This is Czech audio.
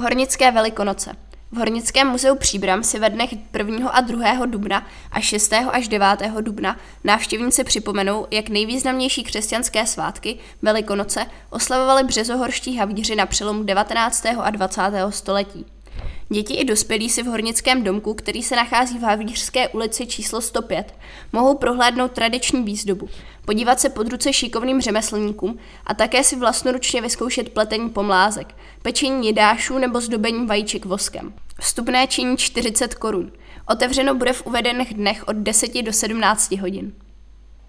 Hornické velikonoce. V Hornickém muzeu Příbram si ve dnech 1. a 2. dubna a 6. až 9. dubna návštěvníci připomenou, jak nejvýznamnější křesťanské svátky, Velikonoce, oslavovali březohorští havíři na přelomu 19. a 20. století. Děti i dospělí si v hornickém domku, který se nachází v Havířské ulici číslo 105, mohou prohlédnout tradiční výzdobu, podívat se pod ruce šikovným řemeslníkům a také si vlastnoručně vyzkoušet pletení pomlázek, pečení jedášů nebo zdobení vajíček voskem. Vstupné činí 40 korun. Otevřeno bude v uvedených dnech od 10 do 17 hodin.